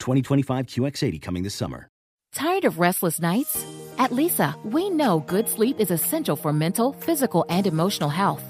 2025 QX80 coming this summer. Tired of restless nights? At Leesa, we know good sleep is essential for mental, physical, and emotional health.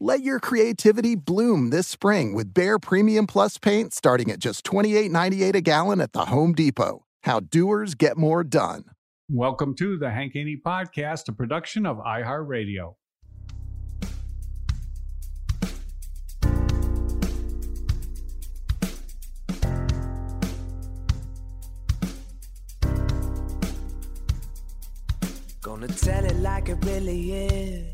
Let your creativity bloom this spring with Behr Premium Plus paint starting at just $28.98 a gallon at the Home Depot. How doers get more done. Welcome to the Hank Haney Podcast, a production of iHeartRadio. Gonna tell it like it really is.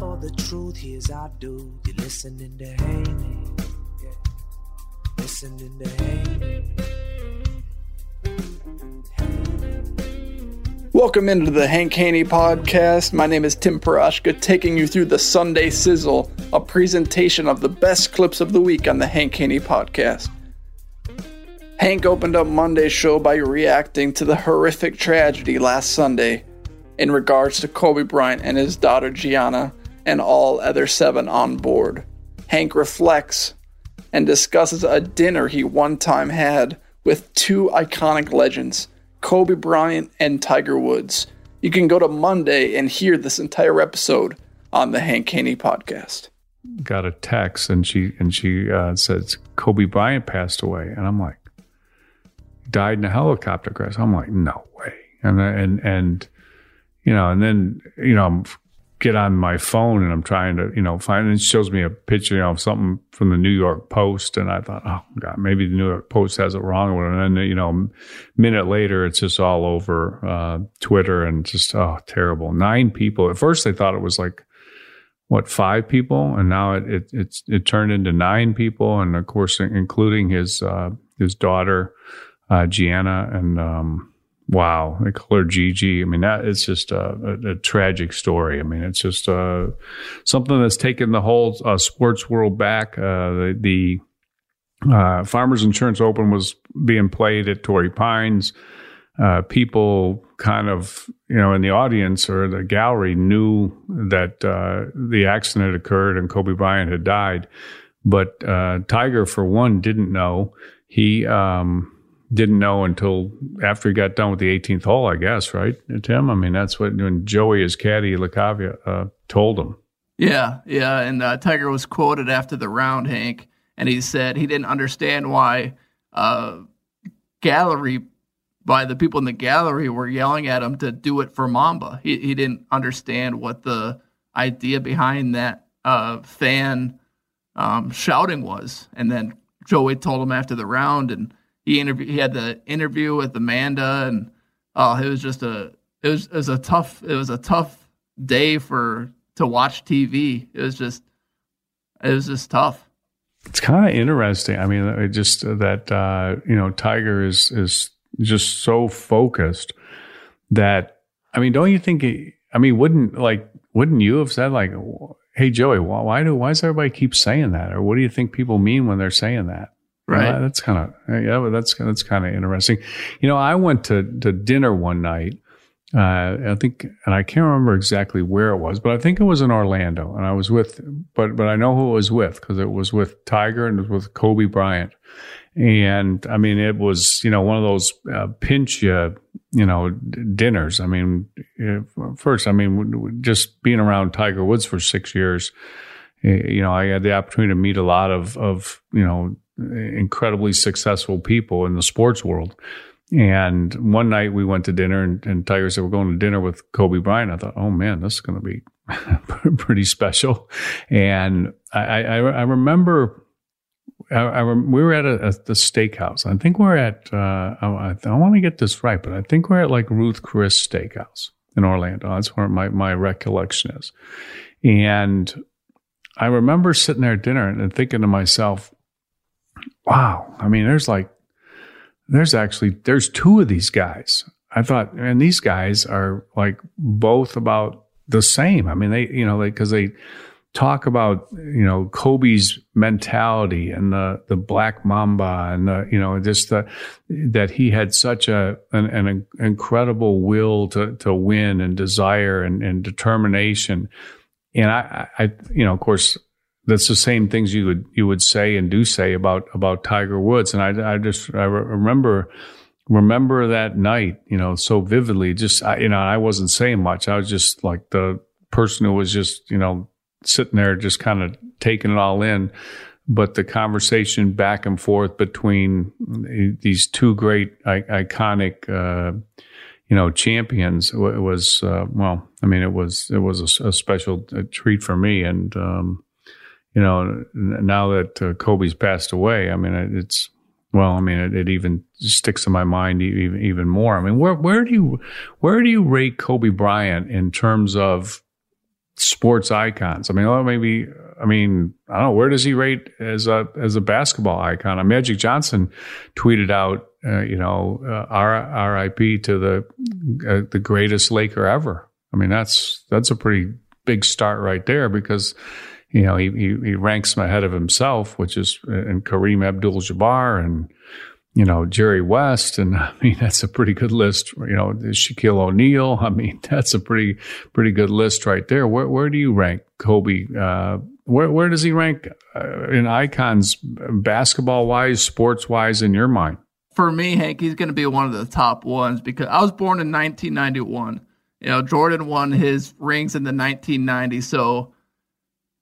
for the truth. Here's. You're listening to Haney. Yeah. Listening to Haney. Welcome into the Hank Haney podcast. My name is Tim Parochka, taking you through the Sunday Sizzle, a presentation of the best clips of the week on the Hank Haney podcast. Hank opened up Monday's show by reacting to the horrific tragedy last Sunday in regards to Kobe Bryant and his daughter Gianna and all other seven on board. Hank reflects and discusses a dinner he one time had with two iconic legends, Kobe Bryant and Tiger Woods. You can go to Monday and hear this entire episode on the Hank Haney podcast. Got a text and she and she uh, says Kobe Bryant passed away, and I'm like, died in a helicopter crash. I'm like, no way. And and and you know, and then you know, I'm get on my phone and I'm trying to, you know, find and it shows me a picture, you know, of something from the New York Post. And I thought, oh God, maybe the New York Post has it wrong. And then, you know, a minute later, it's just all over uh, Twitter and just, oh, terrible. Nine people. At first, they thought it was like, what, five people? And now it, it, it's, it turned into nine people. And of course, including his, uh, his daughter, uh, Gianna. And, um, Wow, her Gigi. I mean, that it's just a, a, a tragic story. I mean, it's just uh, something that's taken the whole uh, sports world back. Uh, the, the uh, Farmers Insurance Open was being played at Torrey Pines. Uh, people kind of, you know, in the audience or the gallery knew that uh, the accident occurred and Kobe Bryant had died. But Tiger, for one, didn't know. He, um, didn't know until after he got done with the 18th hole, I guess, right, Tim? I mean, that's what when Joey, his caddy, LeCavalier, uh, told him. Yeah, yeah. And uh, Tiger was quoted after the round, Hank, and he said he didn't understand why uh, gallery, by the people in the gallery were yelling at him to do it for Mamba. He, he didn't understand what the idea behind that uh, fan um, shouting was. And then Joey told him after the round, and he interview he had the interview with Amanda and oh it was just a it was it was a tough it was a tough day for to watch TV. It was just it was just tough. it's kind of interesting. I mean, it just that uh, you know Tiger is is just so focused that I mean, don't you think? It, I mean, wouldn't like wouldn't you have said like, "Hey Joey, why, why do why does everybody keep saying that?" Or what do you think people mean when they're saying that? Right. Well, that's kind of yeah, that's that's kind of interesting. You know, I went to to dinner one night. Uh, I think, and I can't remember exactly where it was, but I think it was in Orlando, and I was with, but but I know who it was with because it was with Tiger and it was with Kobe Bryant, and I mean it was you know one of those uh, pinch uh, you know dinners. I mean, uh, first, I mean just being around Tiger Woods for six years, you know, I had the opportunity to meet a lot of of you know incredibly successful people in the sports world. And one night we went to dinner, and, and Tiger said, "We're going to dinner with Kobe Bryant." I thought, "Oh man, this is going to be pretty special." And I, I, I remember I, I, we were at a, a, the steakhouse. I think we're at. Uh, I, I want to get this right, but I think we're at like Ruth Chris Steakhouse in Orlando. That's where my my recollection is. And I remember sitting there at dinner and thinking to myself, wow, I mean, there's like, there's actually, there's two of these guys. I thought, and these guys are like both about the same. I mean, they, you know, because they, talk about you know Kobe's mentality and the the black mamba and the you know just the that he had such a an, an incredible will to to win and desire and, and determination and I I you know of course that's the same things you would you would say and do say about about Tiger Woods. And I I just I remember remember that night, you know, so vividly. Just I, you know, I wasn't saying much. I was just like the person who was just you know sitting there, just kind of taking it all in. But the conversation back and forth between these two great iconic. Uh, you know, champions was uh, well. I mean, it was it was a, a special treat for me, and um, you know, now that uh, Kobe's passed away, I mean, it's well, I mean, it, it, even sticks in my mind even, even more. I mean, where where do you where do you rate Kobe Bryant in terms of sports icons? I mean, well, maybe I mean, I don't know where does he rate as a as a basketball icon? Uh, Magic Johnson tweeted out, uh, you know, uh, R.I.P. to the uh, the greatest Laker ever. I mean, that's that's a pretty big start right there because you know, he, he, he ranks him ahead of himself, which is and Kareem Abdul-Jabbar and you know Jerry West, and I mean that's a pretty good list. You know, Shaquille O'Neal. I mean that's a pretty pretty good list right there. Where where do you rank Kobe? Uh, where where does he rank uh, in icons, basketball wise, sports wise, in your mind? For me, Hank, he's going to be one of the top ones because I was born in 1991. You know, Jordan won his rings in the 1990s, so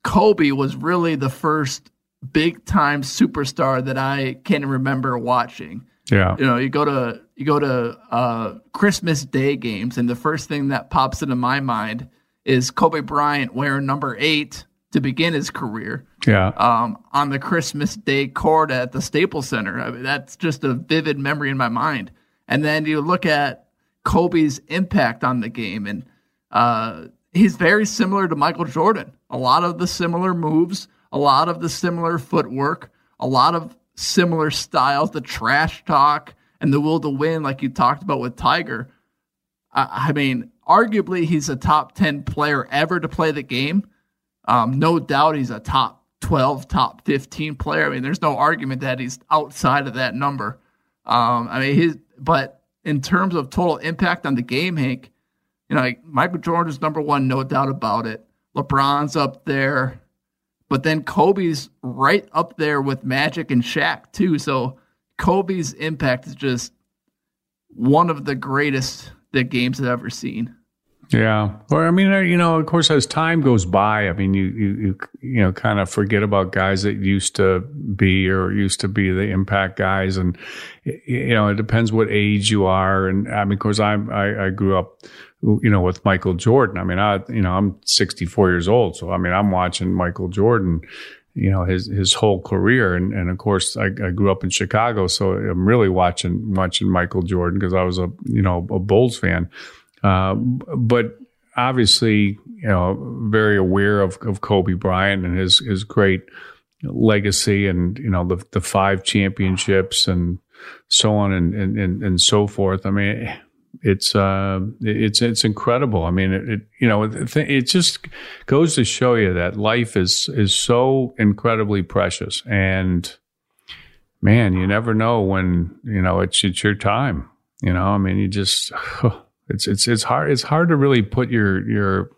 Kobe was really the first big time superstar that I can remember watching. Yeah. You know, you go to you go to uh, Christmas Day games, and the first thing that pops into my mind is Kobe Bryant wearing number eight to begin his career. Yeah. Um, on the Christmas Day court at the Staples Center. I mean, that's just a vivid memory in my mind. And then you look at Kobe's impact on the game, and uh, he's very similar to Michael Jordan a lot of the similar moves, a lot of the similar footwork, a lot of similar styles, the trash talk and the will to win, like you talked about with Tiger. I, I mean, arguably, he's a top 10 player ever to play the game. Um, no doubt he's a top 12, top 15 player. I mean, there's no argument that he's outside of that number. Um, I mean, his, but in terms of total impact on the game, Hank, you know, like Michael Jordan's number one, no doubt about it. LeBron's up there, but then Kobe's right up there with Magic and Shaq too. So Kobe's impact is just one of the greatest that games have ever seen. Yeah. Or I mean, uh, you know, of course, as time goes by, I mean, you you you, you know, kind of forget about guys that used to be or used to be the impact guys, and you know, it depends what age you are. And I mean, of course, I'm I, I grew up you know, with Michael Jordan. I mean, I, you know, I'm 64 years old. So, I mean, I'm watching Michael Jordan, you know, his, his whole career. And, and of course, I, I grew up in Chicago. So I'm really watching, watching Michael Jordan because I was a, you know, a Bulls fan. Uh, but obviously, you know, very aware of, of Kobe Bryant and his, his great, legacy and you know the the five championships and so on and and and, so forth. I mean, it's uh, it's it's incredible. I mean, it, it you know it, it, just goes to show you that life is is so incredibly precious, and man, you never know when you know it's it's your time. You know, I mean, you just it's it's it's hard it's hard to really put your your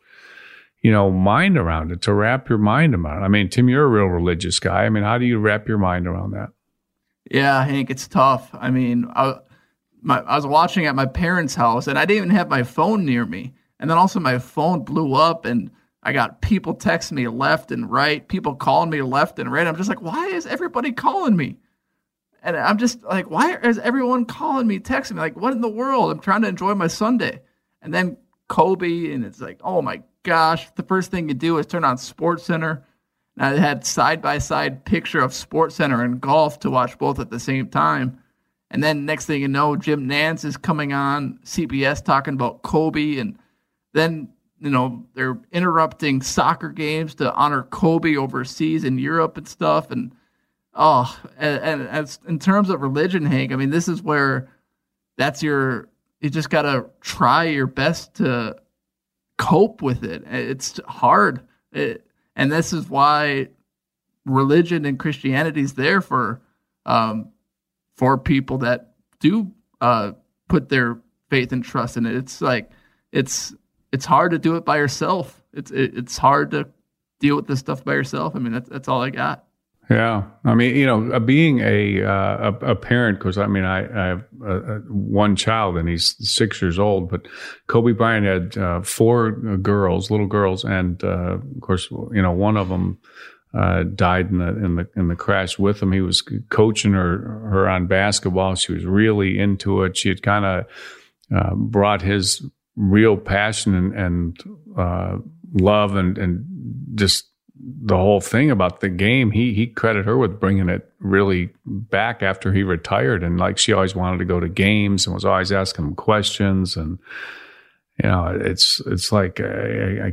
you know, mind around it, to wrap your mind around it. I mean, Tim, you're a real religious guy. I mean, how do you wrap your mind around that? Yeah, Hank, it's tough. I mean, I, my, I was watching at my parents' house and I didn't even have my phone near me. And then also my phone blew up and I got people texting me left and right, people calling me left and right. I'm just like, why is everybody calling me? And I'm just like, why is everyone calling me, texting me? Like, what in the world? I'm trying to enjoy my Sunday. And then Kobe, and it's like, oh my gosh, the first thing you do is turn on SportsCenter. And I had side by side picture of SportsCenter and golf to watch both at the same time. And then next thing you know, Jim Nantz is coming on CBS talking about Kobe, and then you know they're interrupting soccer games to honor Kobe overseas in Europe and stuff. And oh, and, and as in terms of religion, Hank, I mean, this is where that's your you just got to try your best to cope with it. It's hard. It, and this is why religion and Christianity is there for um, for people that do uh, put their faith and trust in it. It's like it's it's hard to do it by yourself. It's it, it's hard to deal with this stuff by yourself. I mean, that's that's all I got. Yeah, I mean, you know, uh, being a uh, a, a, parent, because I mean, I, I have one child and he's six years old. But Kobe Bryant had uh, four girls, little girls, and uh, of course, you know, one of them Uh, died in the in the in the crash with him. He was coaching her her on basketball. She was really into it. She had kind of uh, brought his real passion and, and uh, love and and just the whole thing about the game, he he credited her with bringing it really back after he retired, and like she always wanted to go to games and was always asking him questions, and you know, it's it's like I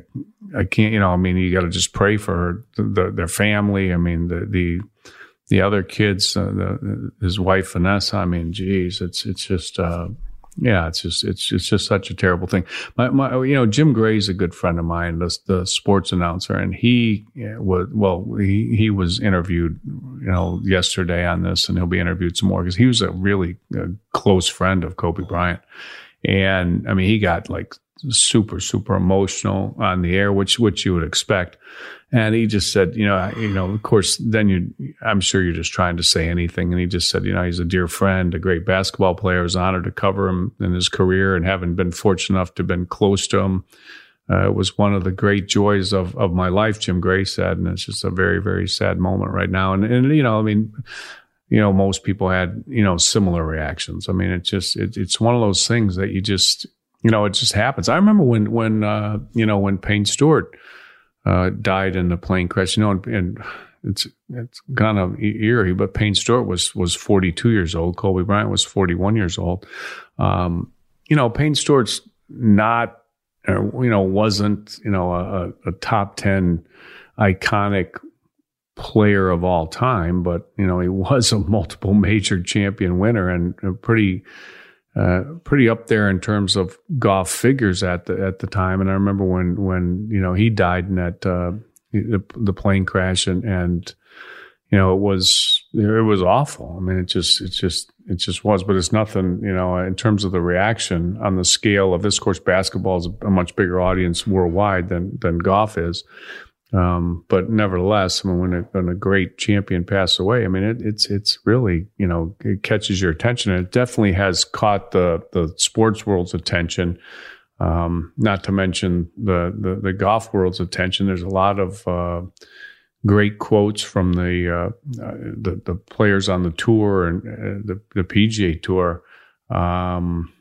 I, I can't, you know, I mean, you got to just pray for the, the, their family. I mean, the the the other kids, uh, the, his wife Vanessa. I mean, geez, it's it's just. Uh, yeah, it's just it's it's just such a terrible thing. My, my you know Jim Gray's a good friend of mine, the, the sports announcer, and he was well he he was interviewed you know yesterday on this, and he'll be interviewed some more because he was a really a close friend of Kobe Bryant, and I mean he got like super super emotional on the air, which which you would expect. And he just said, you know, you know, of course, then you, I'm sure you're just trying to say anything. And he just said, you know, he's a dear friend, a great basketball player. I was honored to cover him in his career and having been fortunate enough to have been close to him. Uh, it was one of the great joys of, of my life, Jim Gray said. And it's just a very, very sad moment right now. And, and, you know, I mean, you know, most people had, you know, similar reactions. I mean, it's just, it, it's one of those things that you just, you know, it just happens. I remember when, when, uh, you know, when Payne Stewart, uh, died in the plane crash. You know, and, and it's it's kind of eerie, but Payne Stewart was was 42 years old. Kobe Bryant was 41 years old. Um, you know, Payne Stewart's not, uh, you know, wasn't you know a, a top 10 iconic player of all time, but you know he was a multiple major champion winner and a pretty uh, pretty up there in terms of golf figures at the at the time. And I remember when when you know he died in that uh, the, the, plane crash, and and you know it was it was awful. I mean, it just it just it just was. But it's nothing, you know, in terms of the reaction on the scale of this. Course, basketball is a much bigger audience worldwide than than golf is. Um, but nevertheless, I mean, when a, when a great champion passes away, I mean, it, it's it's really you know it catches your attention. It definitely has caught the the sports world's attention. Um, not to mention the, the, the golf world's attention. There's a lot of uh, great quotes from the, uh, uh, the, the players on the tour and uh, the the PGA Tour. Um,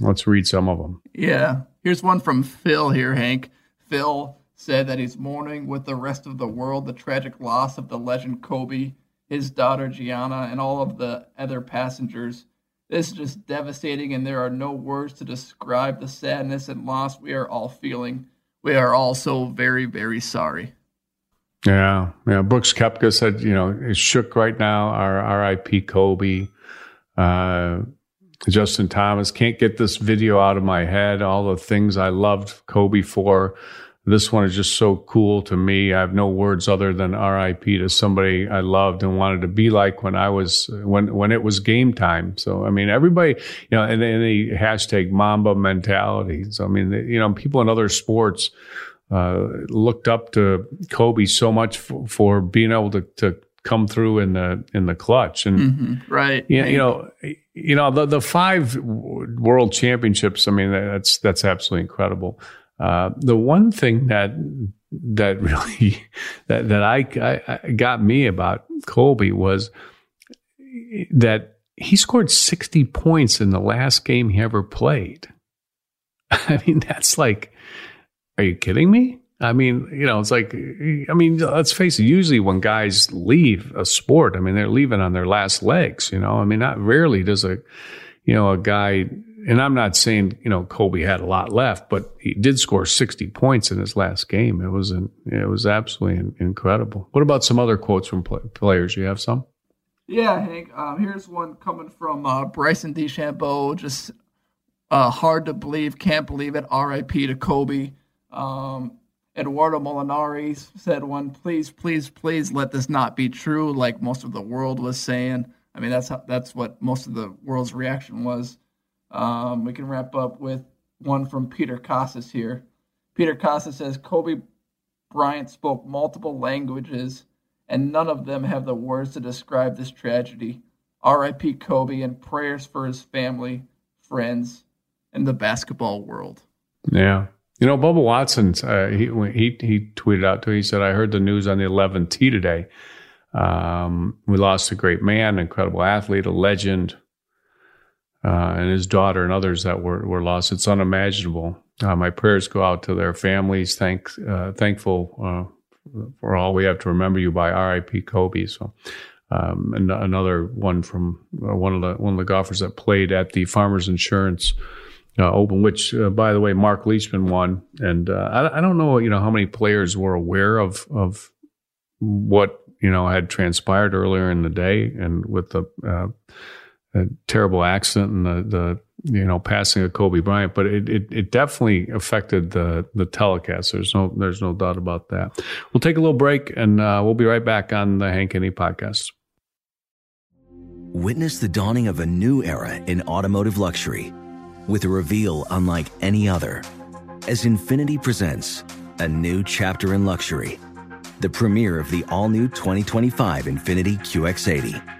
let's read some of them. Yeah, here's one from Phil here, Hank. Phil said that he's mourning with the rest of the world the tragic loss of the legend Kobe, his daughter Gianna, and all of the other passengers. This is just devastating, and there are no words to describe the sadness and loss we are all feeling. We are all so very, very sorry. Yeah, yeah. Brooks Koepka said, you know, it's shook right now. Our RIP Kobe. Uh, Justin Thomas can't get this video out of my head. All the things I loved Kobe for. This one is just so cool to me. I have no words other than RIP to somebody I loved and wanted to be like when I was when when it was game time. So I mean, everybody, you know, and then the hashtag Mamba mentality. So I mean, you know, people in other sports uh, looked up to Kobe so much for, for being able to, to come through in the in the clutch and mm-hmm. right you, you know you know the the five world championships i mean that's that's absolutely incredible uh, the one thing that that really that that I, I got me about Kobe was that he scored 60 points in the last game he ever played. I mean, that's like, are you kidding me? I mean, you know, it's like, I mean, let's face it. Usually, when guys leave a sport, I mean, they're leaving on their last legs. You know, I mean, not rarely does a, you know, a guy and I'm not saying you know Kobe had a lot left, but he did score 60 points in his last game. It was an, it was absolutely incredible. What about some other quotes from players? You have some? Yeah, Hank. Um, here's one coming from uh, Bryson DeChambeau. Just uh, hard to believe, can't believe it. R.I.P. to Kobe. Um, Eduardo Molinari said one, please, please, please let this not be true, like most of the world was saying. I mean, that's how, that's what most of the world's reaction was. Um, we can wrap up with one from Peter Kostis here. Peter Kostis says Kobe Bryant spoke multiple languages, and none of them have the words to describe this tragedy. R.I.P. Kobe and prayers for his family, friends, and the basketball world. Yeah. You know, Bubba Watson, uh, he, he, he tweeted out to, he said, I heard the news on the 11th tee today. Um, we lost a great man, incredible athlete, a legend, uh, and his daughter and others that were, were lost. It's unimaginable. Uh, my prayers go out to their families. Thank, uh, thankful uh, for all we have to remember you by R.I.P. Kobe. So, um, and another one from uh, one of the one of the golfers that played at the Farmers Insurance uh, Open, which by the way, Mark Leishman won. And I, I don't know, you know, how many players were aware of of what you know had transpired earlier in the day, and with the a terrible accident and the, the you know passing of Kobe Bryant, but it, it, it definitely affected the the telecast. There's no there's no doubt about that. We'll take a little break and uh, we'll be right back on the Hank Haney podcast. Witness the dawning of a new era in automotive luxury, with a reveal unlike any other, as Infiniti presents a new chapter in luxury, the premiere of the all new 2025 Infiniti QX80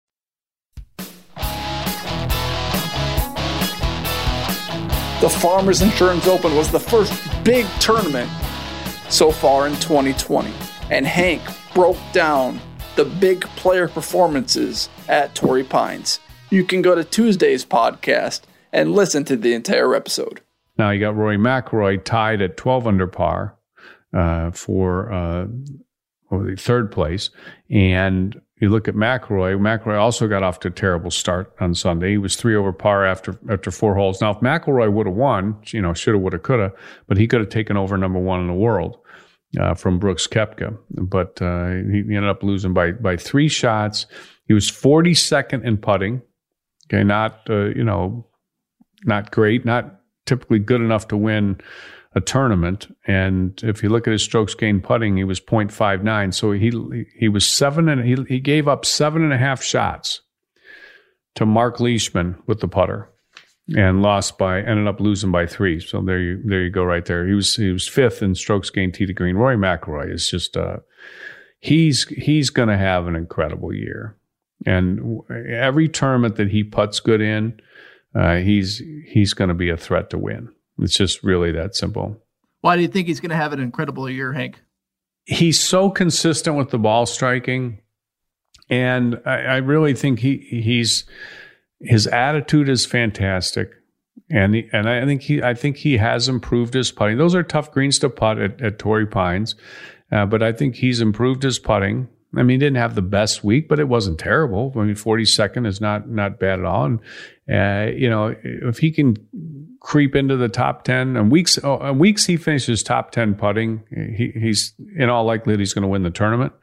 The Farmers Insurance Open was the first big tournament so far in 2020, and Hank broke down the big player performances at Torrey Pines. You can go to Tuesday's podcast and listen to the entire episode. Now you got Rory McIlroy tied at 12 under par uh, for uh, the third place, and you look at McIlroy. McIlroy also got off to a terrible start on Sunday. He was three over par after after four holes. Now, if McIlroy would have won, you know, shoulda, woulda, coulda, but he could have taken over number one in the world uh, from Brooks Koepka. But uh, he, he ended up losing by by three shots. He was 42nd in putting. Okay, not uh, you know, not great, not typically good enough to win a tournament. And if you look at his strokes gained putting, he was 0.59. So he he was seven and he he gave up seven and a half shots to Mark Leishman with the putter and lost by ended up losing by three. So there you there you go right there. He was he was fifth in strokes gained tee to green. Rory McIlroy is just uh he's he's going to have an incredible year. And every tournament that he puts good in, uh, he's he's going to be a threat to win. It's just really that simple. Why do you think he's going to have an incredible year, Hank? He's so consistent with the ball striking, and I, I really think he he's his attitude is fantastic, and he, and I think he I think he has improved his putting. Those are tough greens to putt at, at Torrey Pines, uh, but I think he's improved his putting. I mean, he didn't have the best week, but it wasn't terrible. I mean, 42nd is not not bad at all. And uh, you know, if he can creep into the top 10 and weeks oh, weeks he finishes top 10 putting he, he's in all likelihood he's going to win the tournament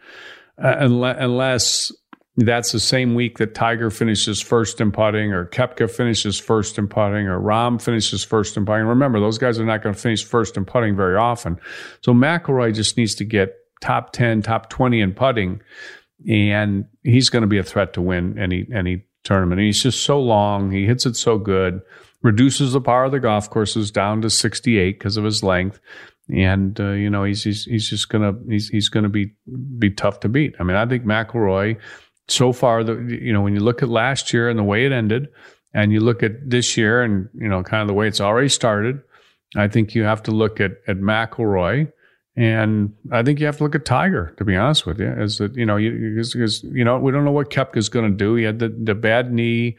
uh, unless, unless that's the same week that Tiger finishes first in putting or Koepka finishes first in putting or Rahm finishes first in putting. Remember, those guys are not going to finish first in putting very often. So McIlroy just needs to get top 10, top 20 in putting and he's going to be a threat to win any, any tournament. And he's just so long. He hits it so good reduces the power of the golf courses down to 68 because of his length. And uh, you know he's, he's he's just gonna he's he's gonna be be tough to beat. I mean I think McIlroy so far the you know when you look at last year and the way it ended, and you look at this year and you know kind of the way it's already started, I think you have to look at at McIlroy, and I think you have to look at Tiger. To be honest with you, as that you know you because you know we don't know what Koepka's going to do. He had the the bad knee.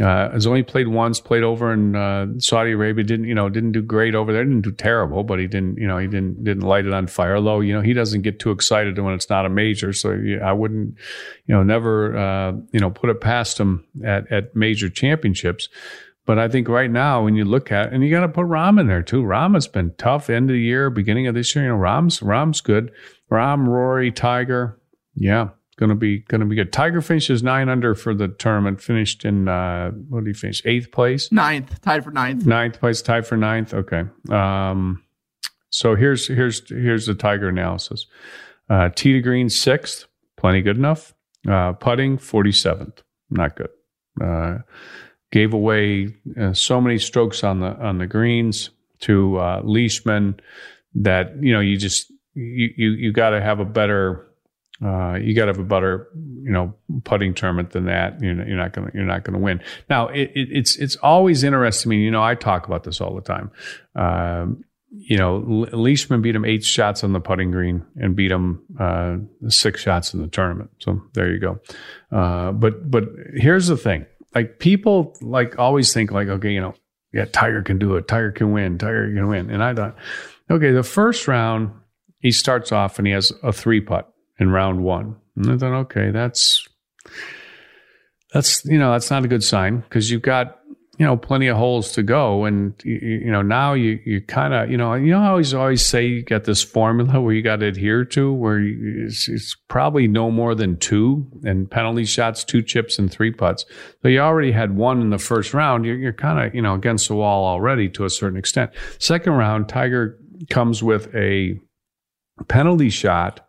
Uh, has only played once. Played over in uh, Saudi Arabia. Didn't you know? Didn't do great over there. Didn't do terrible, but he didn't. You know, he didn't didn't light it on fire. Though you know, he doesn't get too excited when it's not a major. So I wouldn't, you know, never uh, you know put it past him at at major championships. But I think right now, when you look at, and you got to put Rahm in there too. Rahm has been tough end of the year, beginning of this year. You know, Rahm's Rahm's good. Rahm, Rory, Tiger, yeah, going to be going to be good. Tiger finishes nine under for the tournament. Finished in uh, what did he finish? Eighth place. Ninth, tied for ninth. Ninth place, tied for ninth. Okay. Um, so here's here's here's the Tiger analysis. Uh, tee to green sixth, plenty good enough. Uh, putting forty seventh, not good. Uh, gave away uh, so many strokes on the on the greens to uh, Leishman that you know you just you you, you got to have a better uh, you got to have a better, you know, putting tournament than that. You're, you're not going to you're not to win. Now, it, it, it's it's always interesting. I mean, you know, I talk about this all the time. Um, you know, Leishman beat him eight shots on the putting green and beat him uh, six shots in the tournament. So there you go. Uh, but but here's the thing: like people like always think like, okay, you know, yeah, Tiger can do it. Tiger can win. Tiger can win. And I thought, okay, the first round he starts off and he has a three putt in round one. And I thought, okay, that's that's you know that's not a good sign because you've got you know plenty of holes to go, and you, you know now you you kind of you know you know I always always say you got this formula where you got to adhere to where you, it's, it's, probably no more than two and penalty shots, two chips, and three putts. So you already had one in the first round. You're, you're kind of you know against the wall already to a certain extent. Second round, Tiger comes with a penalty shot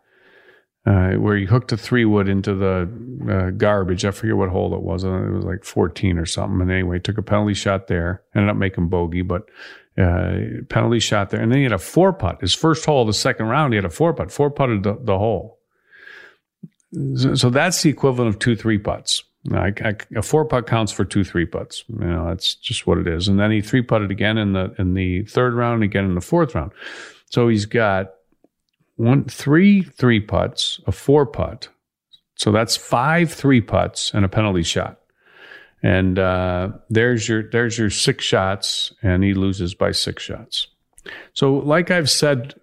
uh, where he hooked a three wood into the uh, garbage. I forget what hole it was. It was like 14 or something. And anyway, took a penalty shot there. Ended up making bogey, but uh, penalty shot there. And then he had a four putt. His first hole the second round, he had a four putt, four putted the, the hole. So, so, that's the equivalent of two three putts. I, I, a four putt counts for two three putts. You know, that's just what it is. And then he three putted again in the in the third round, again in the fourth round. So he's got one three three putts, a four putt. So that's five three putts and a penalty shot. And uh, there's your there's your six shots, and he loses by six shots. So, like I've said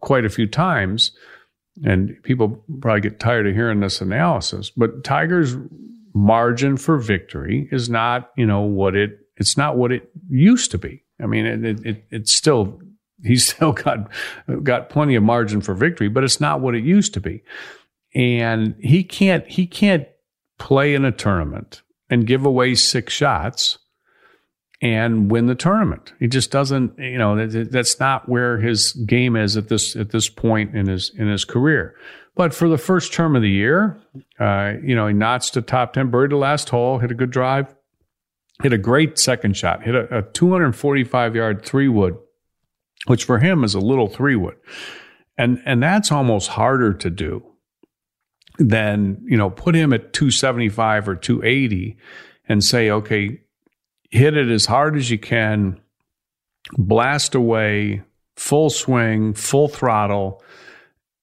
quite a few times, and people probably get tired of hearing this analysis, but Tiger's margin for victory is not, you know, what it it's not what it used to be. I mean, it, it it's still he's still got got plenty of margin for victory, but it's not what it used to be. And he can't he can't play in a tournament and give away six shots and win the tournament. He just doesn't, you know, that's not where his game is at this at this point in his in his career. But for the first term of the year, uh, you know, he notched a top ten, buried the last hole, hit a good drive, hit a great second shot, hit a, a 245 yard three wood, which for him is a little three wood, and and that's almost harder to do than, you know put him at 275 or 280 and say okay hit it as hard as you can blast away full swing full throttle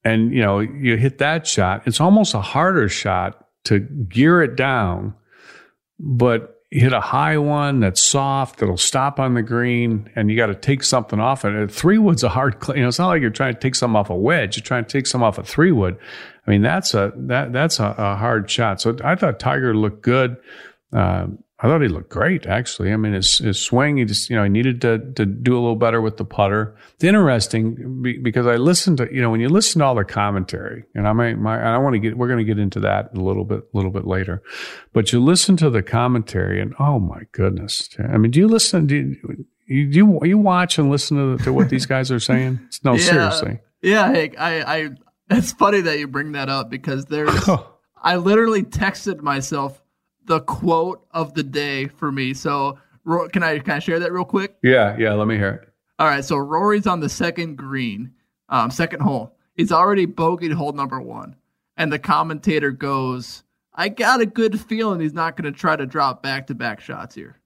and you know you hit that shot. It's almost a harder shot to gear it down but hit a high one that's soft that'll stop on the green and you got to take something off it three wood's a hard you know it's not like you're trying to take something off a wedge you're trying to take some off a three wood I mean, that's a that that's a, a hard shot. So I thought Tiger looked good. Uh, I thought he looked great, actually. I mean, his, his swing, he just, you know, he needed to, to do a little better with the putter. It's interesting because I listened to, you know, when you listen to all the commentary, and I might, my, I want to get, we're going to get into that a little bit, a little bit later, but you listen to the commentary and oh my goodness. I mean, do you listen, do you, you, do you, watch and listen to, to what these guys are saying? No, yeah, seriously. Yeah. Hank, I, I, it's funny that you bring that up because there's. I literally texted myself the quote of the day for me. So can I can I share that real quick? Yeah, yeah. Let me hear it. All right. So Rory's on the second green, um, second hole. He's already bogeyed hole number one, and the commentator goes, "I got a good feeling he's not going to try to drop back to back shots here."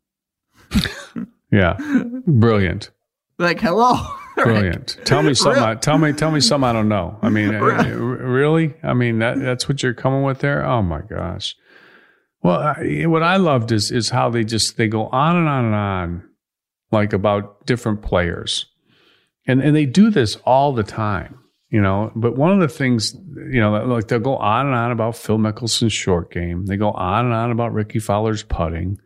yeah, brilliant. Like hello. Brilliant. Tell me something. I, tell me. Tell me something I don't know. I mean, really? I mean, that, that's what you're coming with there. Oh my gosh. Well, I, what I loved is is how they just they go on and on and on, like about different players, and and they do this all the time. You know, but one of the things, you know, like they'll go on and on about Phil Mickelson's short game. They go on and on about Rickie Fowler's putting.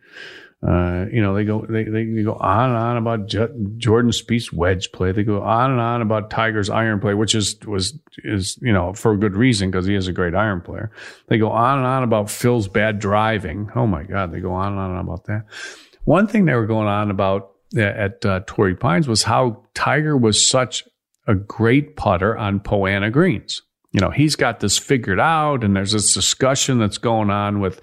Uh, you know, they go they, they go on and on about J- Jordan Spieth's wedge play. They go on and on about Tiger's iron play, which is was is you know for a good reason because he is a great iron player. They go on and on about Phil's bad driving. Oh my God, they go on and on about that. One thing they were going on about at uh, Torrey Pines was how Tiger was such a great putter on Poa annua greens you know, he's got this figured out, and there's this discussion that's going on with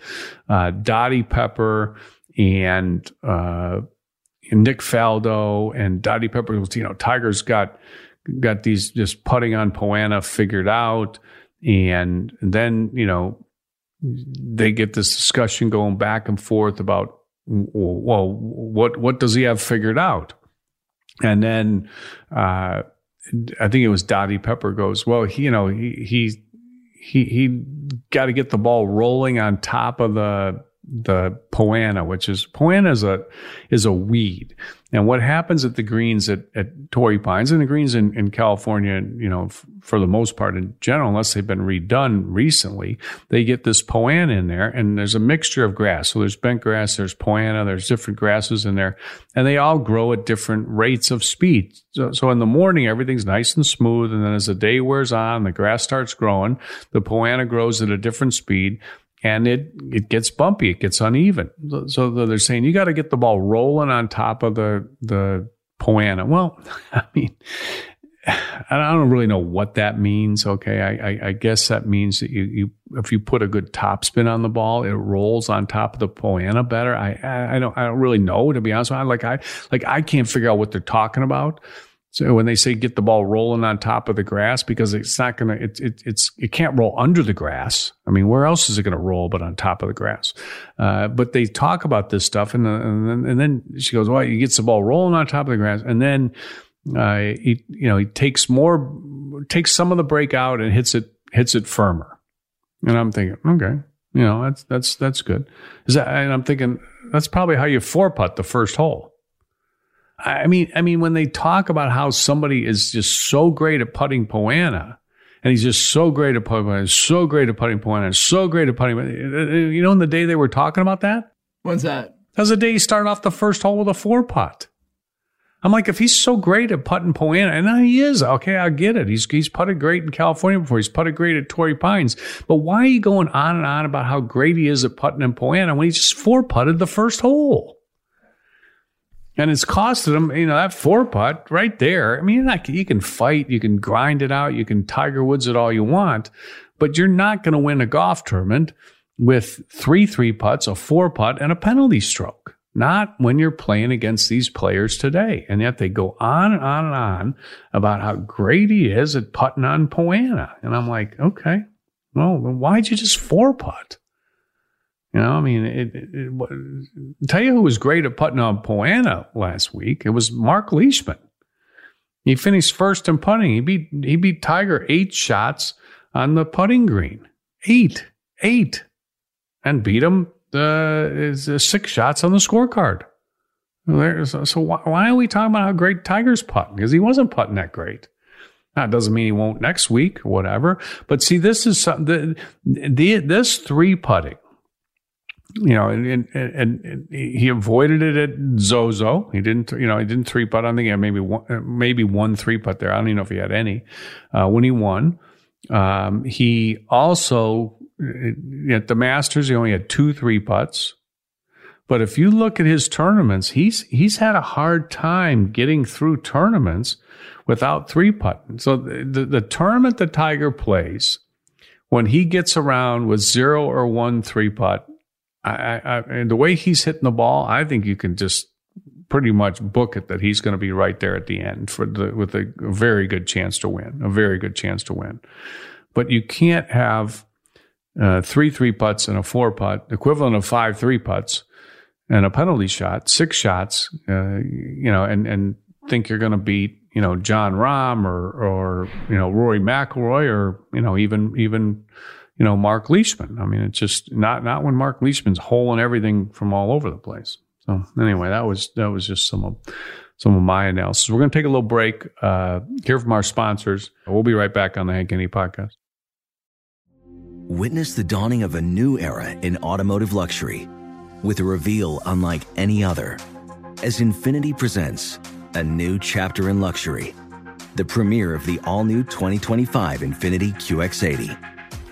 uh, Dottie Pepper and uh, Nick Faldo and Dottie Pepper. You know, Tiger's got got these just putting on Poa annua figured out, and then you know they get this discussion going back and forth about well, what what does he have figured out? And then uh, I think it was Dottie Pepper goes, well, he, you know, he he he he got to get the ball rolling on top of the the Poa annua, which is Poa annua is a is a weed. And what happens at the greens at, at Torrey Pines and the greens in, in California, you know, f- for the most part in general, unless they've been redone recently, they get this Poa annua in there and there's a mixture of grass. So there's bent grass, there's Poa annua, there's different grasses in there and they all grow at different rates of speed. So, so in the morning, everything's nice and smooth. And then as the day wears on, the grass starts growing, the Poa annua grows at a different speed and it it gets bumpy, it gets uneven. So they're saying you got to get the ball rolling on top of the the Poa annua. Well, I mean, I don't really know what that means. Okay, I, I, I guess that means that you, you, if you put a good topspin on the ball, it rolls on top of the Poa annua better. I, I, I don't, I don't really know to be honest. With you. Like I, like I can't figure out what they're talking about. So when they say get the ball rolling on top of the grass, because it's not going to, it, it, it's, it can't roll under the grass. I mean, where else is it going to roll but on top of the grass? Uh, but they talk about this stuff, and, and then, and then she goes, "Well, he gets the ball rolling on top of the grass, and then uh, he, you know, he takes more, takes some of the break out and hits it, hits it firmer." And I'm thinking, okay, you know, that's that's that's good. Is that? And I'm thinking that's probably how you four putt the first hole. I mean, I mean, when they talk about how somebody is just so great at putting Poa annua, and he's just so great at putting, so great at putting Poa annua, so great at putting. Uh, uh, you know, in the day they were talking about that. When's that? That was the day he started off the first hole with a four putt. I'm like, if he's so great at putting Poa annua, and he is, okay, I get it. He's he's putted great in California before. He's putted great at Torrey Pines. But why are you going on and on about how great he is at putting in Poa annua when he just four putted the first hole? And it's costed him, you know, that four putt right there. I mean, not, you can fight, you can grind it out, you can Tiger Woods it all you want, but you're not going to win a golf tournament with three three putts, a four putt, and a penalty stroke. Not when you're playing against these players today. And yet they go on and on and on about how great he is at putting on Poa annua. And I'm like, okay, well, why'd you just four putt? You know, I mean, it, it, it, tell you who was great at putting on Poa annua last week. It was Mark Leishman. He finished first in putting. He beat he beat Tiger eight shots on the putting green, eight, eight, and beat him uh, is uh, six shots on the scorecard. So, so why, why, are we talking about how great Tiger's putting? Because he wasn't putting that great. That doesn't mean he won't next week whatever. But see, this is the, the this three putting you know, and, and, and, he avoided it at Zozo. He didn't, you know, he didn't three putt. I think he maybe one, maybe one three putt there. I don't even know if he had any uh, when he won. Um, he also at the Masters, he only had two three putts. But if you look at his tournaments, he's he's had a hard time getting through tournaments without three putting. So the, the, the tournament that Tiger plays, when he gets around with zero or one three putt, I, I, and the way he's hitting the ball, I think you can just pretty much book it that he's going to be right there at the end for the with a, a very good chance to win, a very good chance to win. But you can't have uh, three three putts and a four putt, equivalent of five three putts and a penalty shot, six shots, uh, you know, and and think you're going to beat you know Jon Rahm or or you know Rory McIlroy or you know even even you know, Mark Leishman. I mean, it's just not not when Mark Leishman's holing everything from all over the place. So anyway, that was that was just some of some of my analysis. We're going to take a little break, uh, hear from our sponsors. We'll be right back on the Hank Haney podcast. Witness the dawning of a new era in automotive luxury with a reveal unlike any other as Infiniti presents a new chapter in luxury, the premiere of the all-new 2025 Infiniti QX80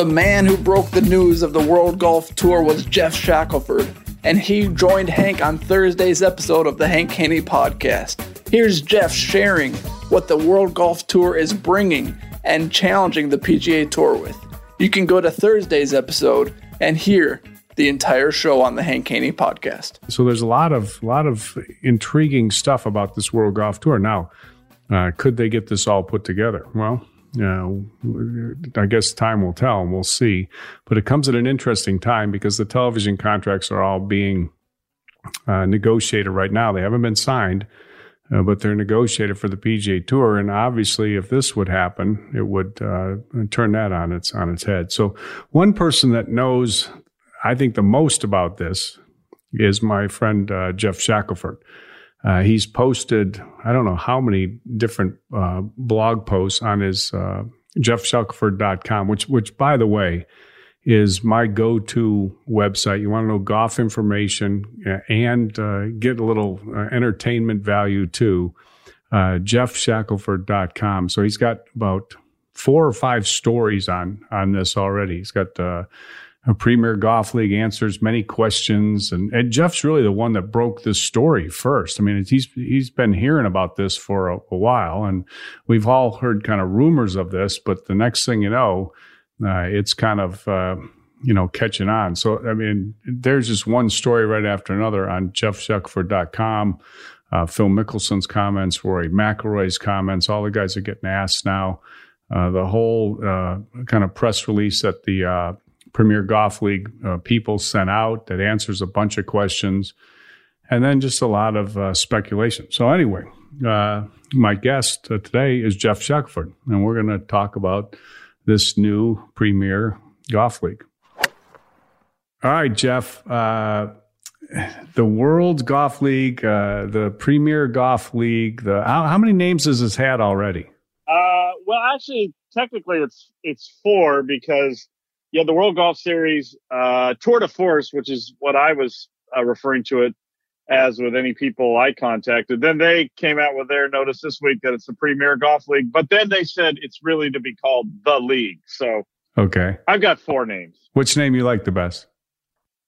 The man who broke the news of the World Golf Tour was Geoff Shackelford, and he joined Hank on Thursday's episode of the Hank Haney podcast. Here's Jeff sharing what the World Golf Tour is bringing and challenging the PGA Tour with. You can go to Thursday's episode and hear the entire show on the Hank Haney podcast. So there's a lot of lot of intriguing stuff about this World Golf Tour. Now, uh, could they get this all put together? Well, uh, I guess time will tell, and we'll see. But it comes at an interesting time because the television contracts are all being uh, negotiated right now. They haven't been signed, uh, but they're negotiated for the PGA Tour. And obviously, if this would happen, it would uh, turn that on its on its head. So, one person that knows, I think, the most about this is my friend uh, Geoff Shackelford. Uh, he's posted, I don't know how many different uh, blog posts on his uh, which, which, by the way, is my go to website. You want to know golf information uh, and uh, get a little uh, entertainment value too. Uh. So he's got about four or five stories on on this already. He's got uh, Premier Golf League answers many questions, and, and Geoff's really the one that broke this story first. I mean, he's he's been hearing about this for a, a while, and we've all heard kind of rumors of this. But the next thing you know, uh, it's kind of uh, you know catching on. So I mean, there's just one story right after another on GeoffShackelford.com. Uh, Phil Mickelson's comments, Rory McIlroy's comments, all the guys are getting asked now. Uh, the whole uh, kind of press release that the uh, Premier Golf League uh, people sent out that answers a bunch of questions, and then just a lot of uh, speculation. So, anyway, uh, my guest uh, today is Geoff Shackelford, and we're going to talk about this new Premier Golf League. All right, Geoff. Uh, the World Golf League, uh, the Premier Golf League. The how, how many names has this had already? well, actually, technically, it's it's four because yeah, the World Golf Series, uh, Tour de Force, which is what I was uh, referring to it as with any people I contacted. Then they came out with their notice this week that it's the Premier Golf League, but then they said it's really to be called the league. So Okay. I've got four names. Which name you like the best?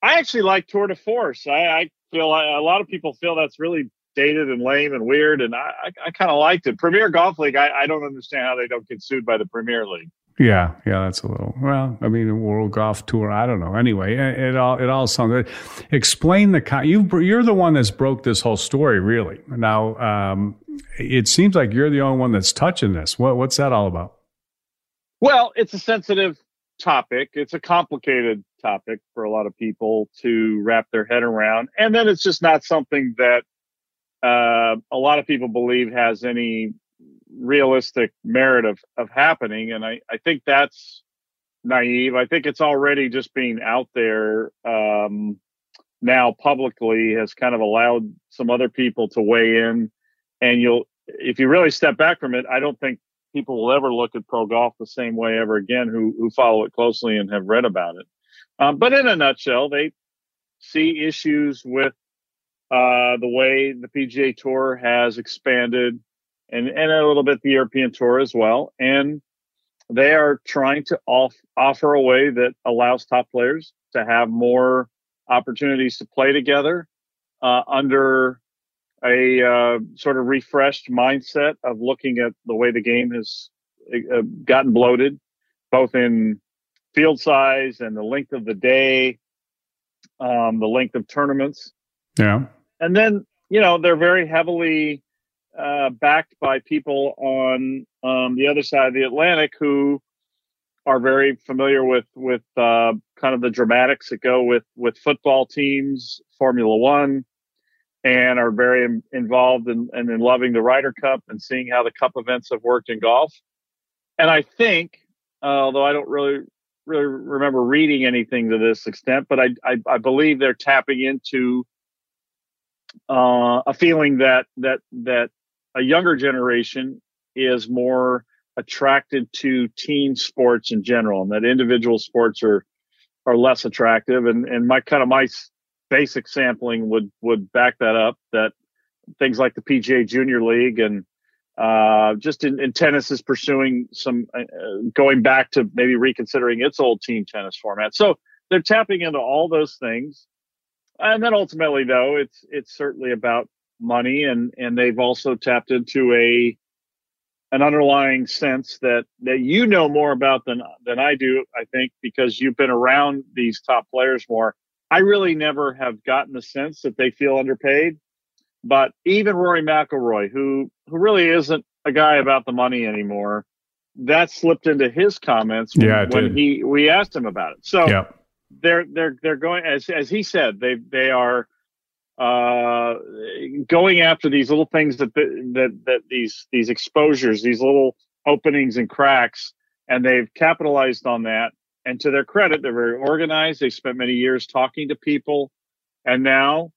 I actually like Tour de Force. I, I feel like a lot of people feel that's really dated and lame and weird, and I, I, I kind of liked it. Premier Golf League, I, I don't understand how they don't get sued by the Premier League. Yeah, yeah, that's a little. Well, I mean, World Golf Tour. I don't know. Anyway, it, it all it all sounds. Explain the you. You're the one that's broke this whole story, really. Now, um, it seems like you're the only one that's touching this. What what's that all about? Well, it's a sensitive topic. It's a complicated topic for a lot of people to wrap their head around, and then it's just not something that uh, a lot of people believe has any realistic merit of of happening. And i i think that's naive. I think it's already just being out there um now publicly has kind of allowed some other people to weigh in. And you'll if you really step back from it i don't think people will ever look at pro golf the same way ever again who who follow it closely and have read about it. Um, but in a nutshell they see issues with uh, the way the pga tour has expanded and, and a little bit the European tour as well. And they are trying to off, offer a way that allows top players to have more opportunities to play together uh, under a uh, sort of refreshed mindset of looking at the way the game has uh, gotten bloated, both in field size and the length of the day, um, the length of tournaments. Yeah. And then, you know, they're very heavily uh, backed by people on um, the other side of the Atlantic who are very familiar with with uh, kind of the dramatics that go with with football teams, Formula One, and are very in, involved in, and in loving the Ryder Cup and seeing how the Cup events have worked in golf. And I think, uh, although I don't really really remember reading anything to this extent, but I I, I believe they're tapping into uh, a feeling that that that a younger generation is more attracted to team sports in general, and that individual sports are are less attractive. And and my kind of my basic sampling would would back that up. That things like the PGA Junior League and uh, just in, in, tennis is pursuing some uh, going back to maybe reconsidering its old team tennis format. So they're tapping into all those things, and then ultimately, though, it's it's certainly about money, and and they've also tapped into a an underlying sense that that you know more about than than I do. I think because you've been around these top players more. I really never have gotten the sense that they feel underpaid. But even Rory McIlroy, who who really isn't a guy about the money anymore, that slipped into his comments when, yeah, when he we asked him about it. So yeah. they're they're they're going as as he said they they are uh, going after these little things that that that these these exposures, these little openings and cracks, and they've capitalized on that. And to their credit, they're very organized. They spent many years talking to people, and now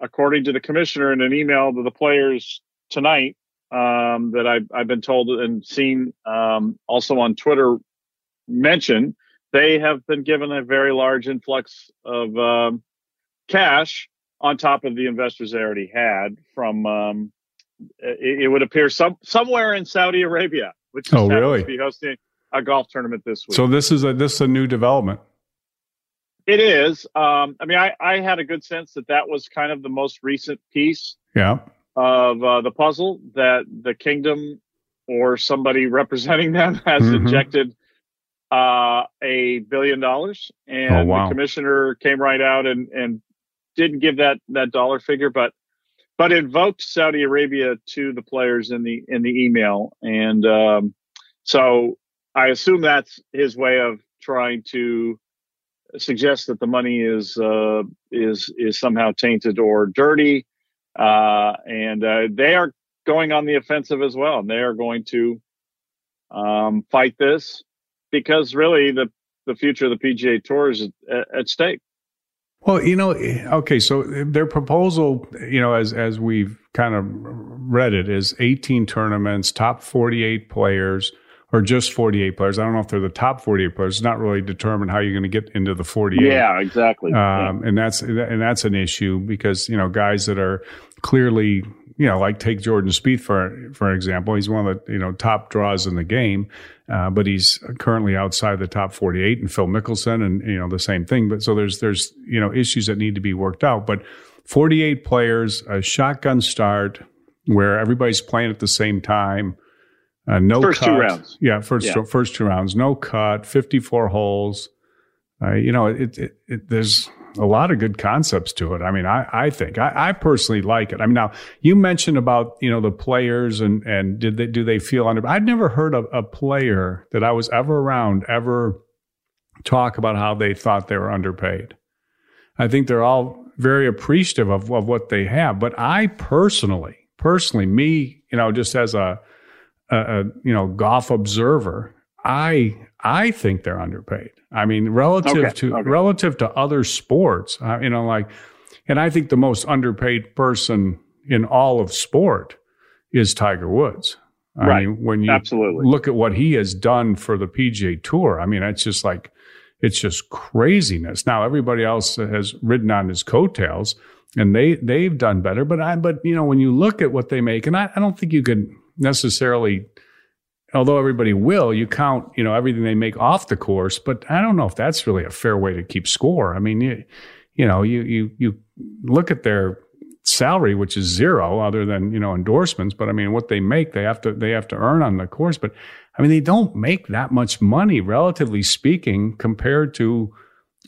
according to the commissioner in an email to the players tonight um, that I've, I've, been told and seen um, also on Twitter mentioned, they have been given a very large influx of um, cash on top of the investors they already had from. Um, it, it, would appear some somewhere in Saudi Arabia, which is oh, really? to be hosting a golf tournament this week. So this is a this is a new development. It is. Um, I mean, I, I had a good sense that that was kind of the most recent piece yeah. of uh, the puzzle that the kingdom or somebody representing them has mm-hmm. injected uh, a billion dollars, and oh, wow. the commissioner came right out and and didn't give that that dollar figure, but but invoked Saudi Arabia to the players in the in the email, and um, so I assume that's his way of trying to suggest that the money is uh, is is somehow tainted or dirty, uh, and uh, they are going on the offensive as well. And they are going to um, fight this because really the the future of the PGA Tour is at, at stake. Well, you know, okay, so their proposal, you know, as as we've kind of read it, is 18 tournaments, top 48 players or just 48 players. I don't know if they're the top 48 players. It's not really determined how you're going to get into the 48. Yeah, exactly. Um, yeah. And that's and that's an issue because you know guys that are clearly you know like take Jordan Spieth for for example. He's one of the you know top draws in the game, uh, but he's currently outside the top 48. And Phil Mickelson and you know the same thing. But so there's there's you know issues that need to be worked out. But 48 players, a shotgun start where everybody's playing at the same time uh, no first cut. two rounds. Yeah, first yeah. first two rounds. No cut. Fifty four holes. Uh, you know, it, it, it, there's a lot of good concepts to it. I mean, I, I think I, I, personally like it. I mean, now you mentioned about you know the players and and did they do they feel under? I'd never heard of a player that I was ever around ever talk about how they thought they were underpaid. I think they're all very appreciative of, of what they have. But I personally, personally, me, you know, just as a a, a you know golf observer, I I think they're underpaid. I mean, relative okay, to okay. relative to other sports, uh, you know, like, and I think the most underpaid person in all of sport is Tiger Woods. I right. mean, when you Absolutely. look at what he has done for the PGA Tour, I mean, it's just like it's just craziness. Now everybody else has ridden on his coattails, and they they've done better. But I but you know when you look at what they make, and I, I don't think you could necessarily although everybody will, you count, you know, everything they make off the course. But I don't know if that's really a fair way to keep score. I mean, you, you know, you you you look at their salary, which is zero, other than you know endorsements. But I mean, what they make, they have to they have to earn on the course. But I mean, they don't make that much money, relatively speaking, compared to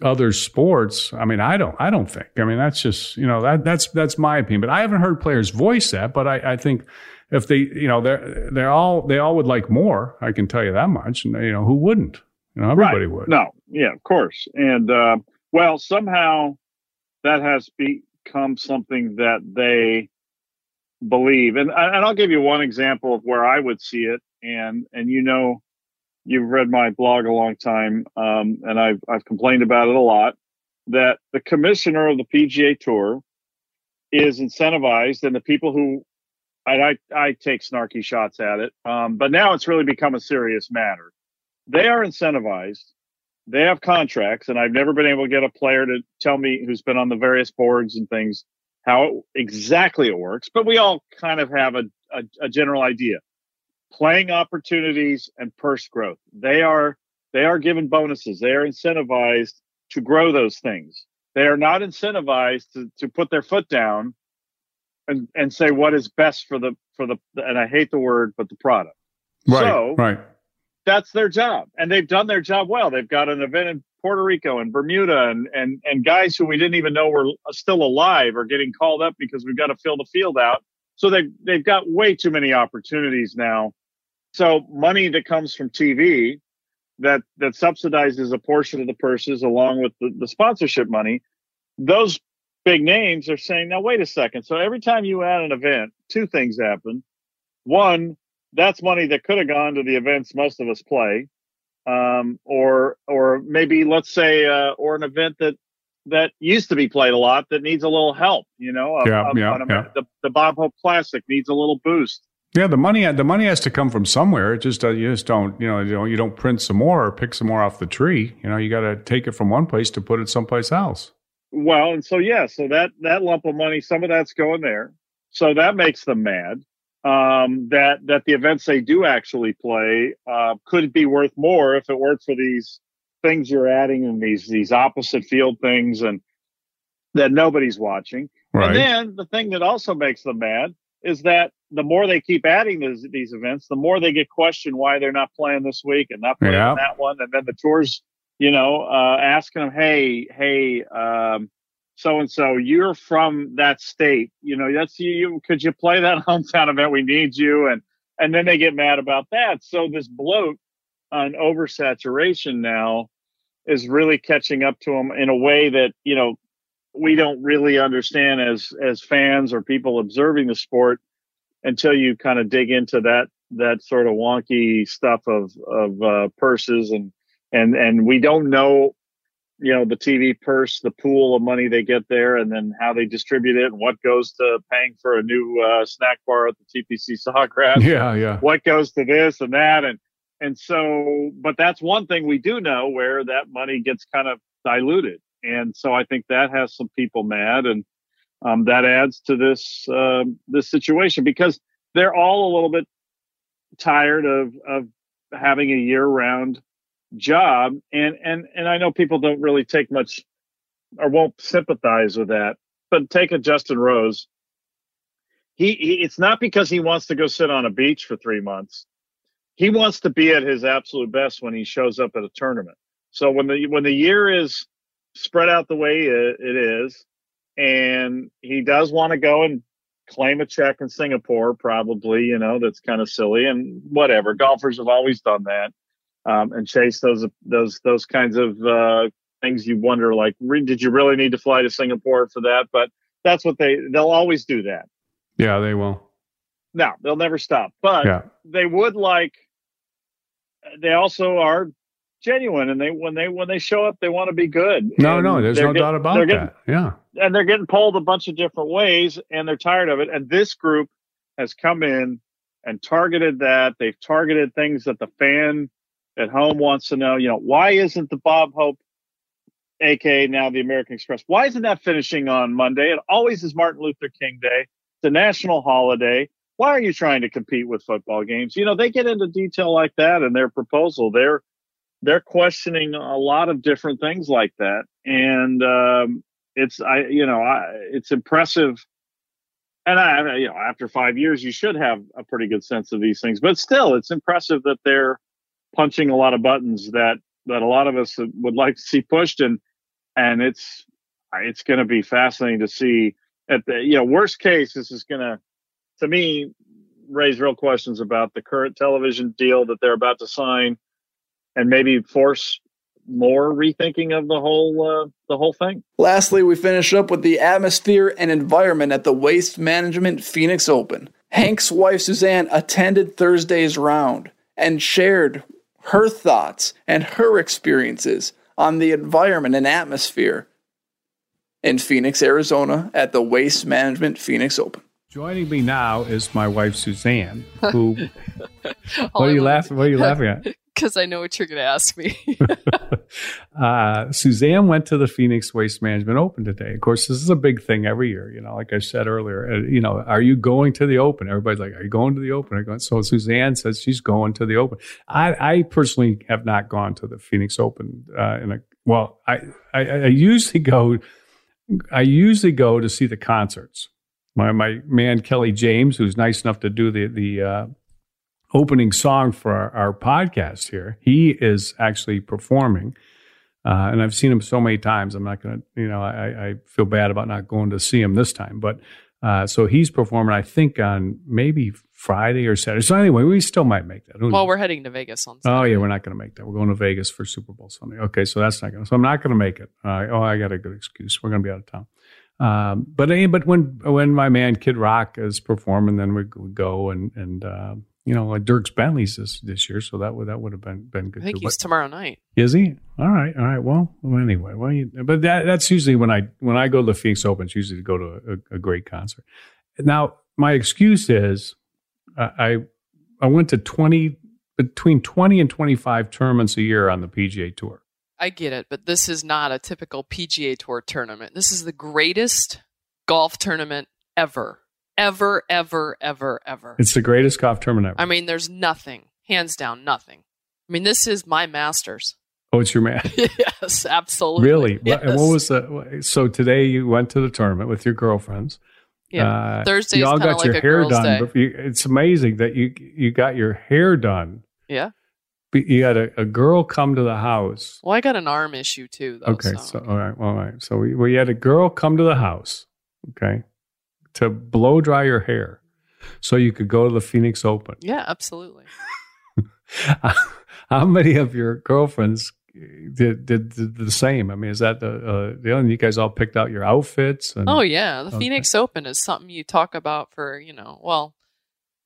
other sports. I mean, I don't, I don't think. I mean, that's just you know that that's that's my opinion. But I haven't heard players voice that. But I, I think if they, you know, they're they're all they all would like more. I can tell you that much. And you know, who wouldn't? You know, everybody right. would. No, yeah, of course. And uh, well, somehow that has become something that they believe. And and I'll give you one example of where I would see it. And and you know, you've read my blog a long time, um, and I've I've complained about it a lot. That the commissioner of the PGA Tour is incentivized, and the people who I I, take snarky shots at it, um, but now it's really become a serious matter. They are incentivized. They have contracts, and I've never been able to get a player to tell me who's been on the various boards and things how it, exactly it works. But we all kind of have a, a, a general idea playing opportunities and purse growth. They are they are given bonuses. They are incentivized to grow those things. They are not incentivized to, to put their foot down and, and say what is best for the for the and I hate the word, but the product. Right. So right. That's their job. And they've done their job well. They've got an event in Puerto Rico and Bermuda and and and guys who we didn't even know were still alive are getting called up because we've got to fill the field out. So they've they've got way too many opportunities now. So money that comes from TV that that subsidizes a portion of the purses along with the, the sponsorship money, those big names are saying, now wait a second. So every time you add an event, two things happen. One, that's money that could have gone to the events most of us play. Um, or or maybe let's say uh, or an event that that used to be played a lot that needs a little help. You know, yeah, yeah, yeah. The, the Bob Hope Classic needs a little boost. Yeah, the money the money has to come from somewhere. It just uh, you just don't you know you don't you don't print some more or pick some more off the tree. You know, you got to take it from one place to put it someplace else. Well, and so yeah, so that that lump of money, some of that's going there. So that makes them mad. Um, that that the events they do actually play uh, could be worth more if it weren't for these things you're adding and these these opposite field things and that nobody's watching. Right. And then the thing that also makes them mad is that the more they keep adding these these events, the more they get questioned why they're not playing this week and not playing that one, and then the tours, you know, uh, asking them, hey, hey, so and so, you're from that state, you know, that's you, you. Could you play that hometown event? We need you, and and then they get mad about that. So this bloat on oversaturation now is really catching up to them in a way that you know we don't really understand as as fans or people observing the sport until you kind of dig into that that sort of wonky stuff of of uh, purses and and and we don't know you know the TV purse, the pool of money they get there, and then how they distribute it, and what goes to paying for a new uh, snack bar at the TPC Sawgrass. Yeah, yeah. What goes to this and that, and and so, but that's one thing we do know where that money gets kind of diluted, and so I think that has some people mad, and um, that adds to this um, this situation because they're all a little bit tired of of having a year round job. And and and I know people don't really take much or won't sympathize with that but take a Justin Rose. He, he it's not because he wants to go sit on a beach for 3 months. He wants to be at his absolute best when he shows up at a tournament. So when the when the year is spread out the way it, it is and he does want to go and claim a check in Singapore probably you know that's kind of silly and whatever. Golfers have always done that um, and chase those those those kinds of uh, things. You wonder, like, re- did you really need to fly to Singapore for that? But that's what they they'll always do that. Yeah, they will. No, they'll never stop. But Yeah. they would like. They also are genuine, and they when they when they show up, they want to be good. No, And no, there's no get- doubt about that. getting- yeah. and they're getting pulled a bunch of different ways and they're tired of it. And this group has come in and targeted that. They've targeted things that the fan at home wants to know. You know, why isn't the Bob Hope, aka now the American Express, why isn't that finishing on Monday? It always is Martin Luther King Day. A national holiday. Why are you trying to compete with football games? You know, they get into detail like that in their proposal. They're they're questioning a lot of different things like that. And um, it's I you know I, it's impressive. And I, you know, after five years, you should have a pretty good sense of these things. But still, it's impressive that they're punching a lot of buttons that that a lot of us would like to see pushed, and and it's it's going to be fascinating to see. At the you know worst case, this is going to, to me, raise real questions about the current television deal that they're about to sign, and maybe force more rethinking of the whole uh, the whole thing. Lastly, we finish up with the atmosphere and environment at the Waste Management Phoenix Open. Hank's wife Suzanne attended Thursday's round and shared her thoughts and her experiences on the environment and atmosphere in Phoenix, Arizona at the Waste Management Phoenix Open. Joining me now is my wife Suzanne. Who? Oh, what are you laughing? What are you laughing at? Because I know what you're going to ask me. uh, Suzanne went to the Phoenix Waste Management Open today. Of course, this is a big thing every year. You know, like I said earlier. Uh, you know, are you going to the Open? Everybody's like, "Are you going to the Open?" Going, so Suzanne says she's going to the Open. I, I personally have not gone to the Phoenix Open. Uh, in a well, I, I, I usually go. I usually go to see the concerts. My my man Kelly James, who's nice enough to do the the uh, opening song for our, our, podcast here, he is actually performing. Uh, and I've seen him so many times. I'm not going to, you know, I, I, feel bad about not going to see him this time. But uh, so he's performing, I think, on maybe Friday or Saturday. So anyway, we still might make that. Who well, knows? we're heading to Vegas on Sunday. Oh, yeah, we're not going to make that. We're going to Vegas for Super Bowl Sunday. Okay, so that's not going to, so I'm not going to make it. Uh, oh, I got a good excuse. We're going to be out of town. Um, but but when when my man Kid Rock is performing, then we, we go and and uh, you know, like Dierks Bentley's this this year, so that would that would have been been good. I think too. he's but, tomorrow night. Is he? All right, all right. Well, well anyway, well, you, but that that's usually when I when I go to the Phoenix Open, it's usually to go to a, a great concert. Now, my excuse is, uh, I I went to twenty between twenty and twenty five tournaments a year on the PGA Tour. I get it, but this is not a typical PGA Tour tournament. This is the greatest golf tournament ever ever, ever, ever, ever. It's the greatest golf tournament ever. I mean, there's nothing, hands down, nothing. I mean, this is my Masters. Oh, it's your man. yes, absolutely. Really? Yes. What, what was the? So today you went to the tournament with your girlfriends. Yeah. Uh, Thursday. You all got like your hair done. You, it's amazing that you you got your hair done. Yeah. You had a, a, girl come to the house. Well, I got an arm issue too. Though, okay. So, so all right. All right. So we, we had a girl come to the house. Okay to blow dry your hair so you could go to the Phoenix Open. Yeah, absolutely. How many of your girlfriends did, did, did the same? I mean, is that the uh, the only you guys all picked out your outfits? And, oh yeah, the okay. Phoenix Open is something you talk about for you know. Well,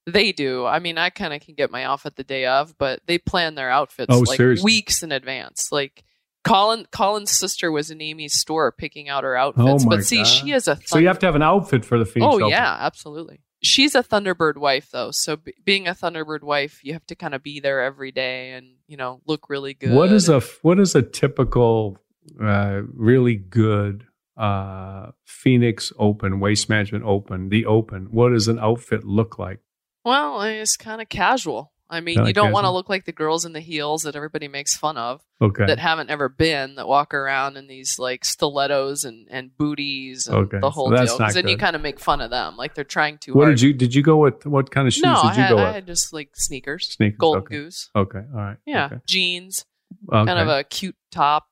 they do. I mean, I kind of can get my outfit the day of, but they plan their outfits oh, like seriously? weeks in advance. Like Colin Colin's sister was in Amy's store picking out her outfits. Oh but see, God. she is a so you have to have an outfit for the Phoenix. Oh Open. yeah, absolutely. She's a Thunderbird wife though, so b- being a Thunderbird wife, you have to kind of be there every day and you know look really good. What is a what is a typical, uh, really good uh, Phoenix Open, Waste Management Open, the Open? What does an outfit look like? Well, it's kind of casual. I mean, you don't want to look like the girls in the heels that everybody makes fun of. Okay. That haven't ever been that walk around in these like stilettos and, and booties and okay. the whole so deal. Because then you kind of make fun of them, like they're trying to. what hard. did you did you go with? What kind of shoes no, did I you had, go I had just like sneakers, Sneakers, golden okay. goose. Okay, all right. Yeah, jeans, kind of a cute top.